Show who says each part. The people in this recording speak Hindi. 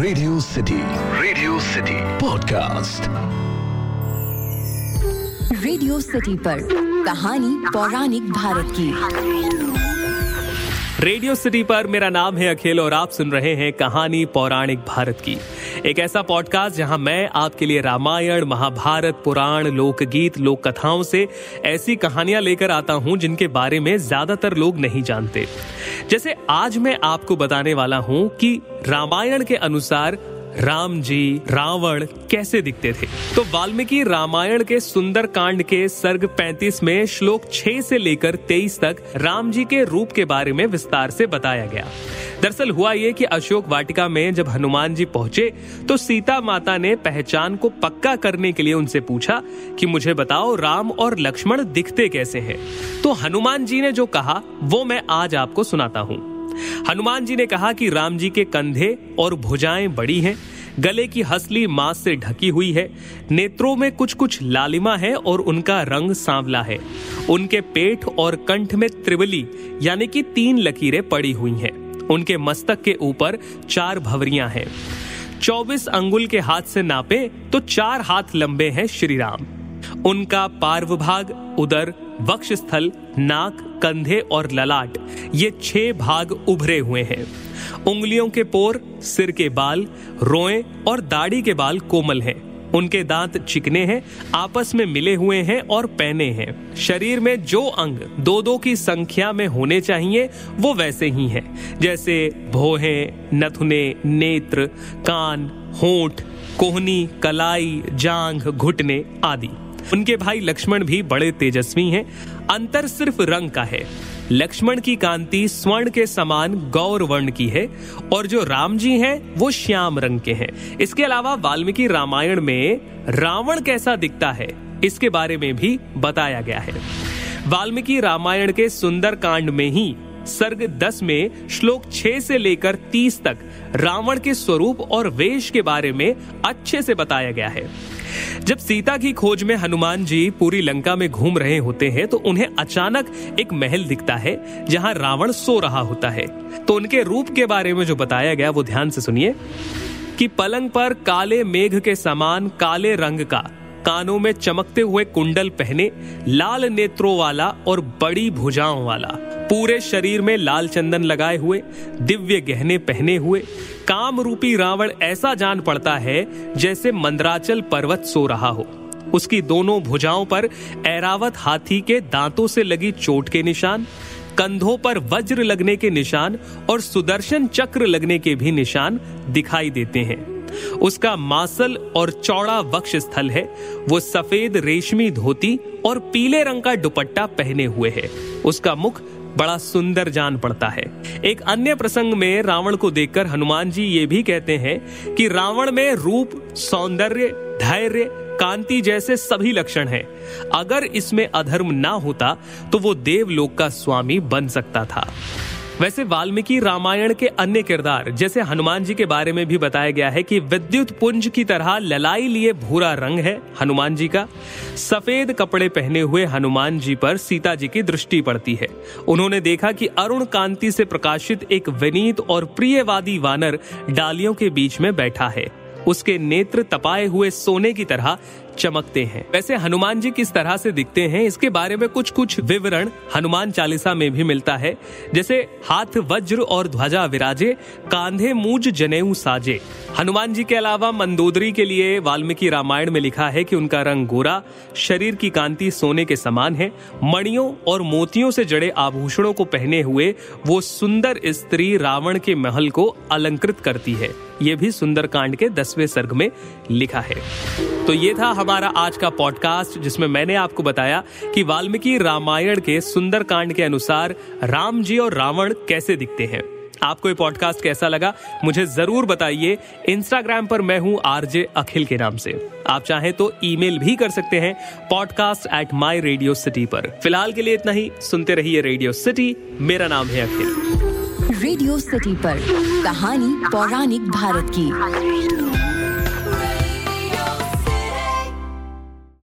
Speaker 1: Radio city radio city podcast
Speaker 2: radio city पर कहानी पौराणिक भारत की।
Speaker 3: रेडियो सिटी पर मेरा नाम है अखिल और आप सुन रहे हैं कहानी पौराणिक भारत की। एक ऐसा पॉडकास्ट जहाँ मैं आपके लिए रामायण महाभारत पुराण लोकगीत लोक कथाओं से ऐसी कहानियाँ लेकर आता हूँ जिनके बारे में ज़्यादातर लोग नहीं जानते। जैसे आज मैं आपको बताने वाला हूँ कि रामायण के अनुसार राम जी, रावण कैसे दिखते थे? तो वाल्मीकि रामायण के सुंदर कांड के सर्ग 35 में श्लोक 6 से लेकर 23 तक राम जी के रूप के बारे में विस्तार से बताया गया। दरअसल हुआ ये कि अशोक वाटिका में जब हनुमान जी पहुँचे तो सीता माता ने पहचान को पक्का करने के लिए उनसे पूछा कि मुझे बताओ राम और लक्ष्मण दिखते कैसे हैं? तो हनुमान जी ने जो कहा, वो मैं आज आपको सुनाता हूँ। हनुमान जी ने कहा कि राम जी के कंधे और भुजाएँ बड़ी हैं, गले की हसली मांस से ढकी हुई है, नेत्रों में कुछ कुछ लालिमा है और उनका रंग सांवला है। उनके पेट और कंठ में त्रिवली, यानी कि तीन लकीरें पड़ी हुई हैं। उनके मस्तक के ऊपर चार भवरियाँ हैं। चौबीस अंगुल के हाथ से नापे तो चार हाथ लंबे हैं श्री राम। उनका पार्व भाग उदर वक्षस्थल, नाक, कंधे और ललाट, ये छह भाग उभरे हुए हैं। उंगलियों के पोर, सिर के बाल, रोए और दाढ़ी के बाल कोमल हैं। उनके दांत चिकने हैं, आपस में मिले हुए हैं और पहने हैं। शरीर में जो अंग दो दो की संख्या में होने चाहिए, वो वैसे ही हैं। जैसे भोहे, नथुने, नेत्र, कान, होठ, कोहनी, कलाई, जांघ, घुटने आदि। उनके भाई लक्ष्मण भी बड़े तेजस्वी हैं। अंतर सिर्फ़ रंग का है। लक्ष्मण की कांति स्वर्ण के समान गौर वर्ण की है और जो राम जी हैं, वो श्याम रंग के हैं। इसके अलावा वाल्मीकि रामायण में रावण कैसा दिखता है, इसके बारे में भी बताया गया है। वाल्मीकि रामायण के सुंदर कांड में ही सर्ग 10 में श्लोक 6 से लेकर 30 तक रावण के स्वरूप और वेश के बारे में अच्छे से बताया गया है। जब सीता की खोज में हनुमान जी पूरी लंका में घूम रहे होते हैं तो उन्हें अचानक एक महल दिखता है, जहाँ रावण सो रहा होता है। तो उनके रूप के बारे में जो बताया गया, वो ध्यान से सुनिए। कि पलंग पर काले मेघ के समान काले रंग का कानों में चमकते हुए कुंडल पहने, लाल नेत्रों वाला और बड़ी भुजाओं वाला, पूरे शरीर में लाल चंदन लगाए हुए, दिव्य गहने पहने हुए काम रूपी रावण ऐसा जान पड़ता है जैसे मंदराचल पर्वत सो रहा हो। उसकी दोनों भुजाओं पर ऐरावत हाथी के दांतों से लगी चोट के निशान, कंधों पर वज्र लगने के निशान और सुदर्शन चक्र लगने के भी निशान दिखाई देते हैं। उसका मासल और चौड़ा वक्ष स्थल है। वो सफ़ेद रेशमी धोती और पीले रंग का दुपट्टा पहने हुए है। उसका मुख बड़ा सुंदर जान पड़ता है। एक अन्य प्रसंग में रावण को देखकर हनुमान जी ये भी कहते हैं कि रावण में रूप, सौंदर्य, धैर्य, कांति जैसे सभी लक्षण हैं। अगर इसमें अधर्म ना होता तो वो देवलोक का स्वामी बन सकता था। वैसे वाल्मीकि रामायण के अन्य किरदार, जैसे हनुमान जी के बारे में भी बताया गया है कि विद्युत पुंज की तरह ललाई लिए भूरा रंग है हनुमान जी का। सफ़ेद कपड़े पहने हुए हनुमान जी पर सीता जी की दृष्टि पड़ती है। उन्होंने देखा कि अरुण कांति से प्रकाशित एक विनीत और प्रियवादी वानर डालियों के बीच में बैठा है। उसके नेत्र तपाए हुए सोने की तरह चमकते हैं। वैसे हनुमान जी किस तरह से दिखते हैं, इसके बारे में कुछ कुछ विवरण हनुमान चालीसा में भी मिलता है। जैसे, हाथ वज्र और ध्वजा विराजे, कांधे मूज जनेऊ साजे। हनुमान जी के अलावा मंदोदरी के लिए वाल्मीकि रामायण में लिखा है कि उनका रंग गोरा, शरीर की कांति सोने के समान है। मणियों और मोतियों से जड़े आभूषणों को पहने हुए, वो सुंदर स्त्री रावण के महल को अलंकृत करती है। ये भी सुंदर कांड के दसवें सर्ग में लिखा है। तो ये था हमारा आज का पॉडकास्ट जिसमें मैंने आपको बताया कि वाल्मीकि रामायण के सुंदर कांड के अनुसार राम जी और रावण कैसे दिखते हैं। आपको ये पॉडकास्ट कैसा लगा, मुझे ज़रूर बताइए। इंस्टाग्राम पर मैं हूँ आरजे अखिल के नाम से। आप चाहें तो ईमेल भी कर सकते हैं podcast at my radio city पर। फ़िलहाल के लिए इतना ही, सुनते रहिए रेडियो सिटी मेरा नाम है अखिल।
Speaker 2: रेडियो सिटी पर, कहानी पौराणिक भारत की।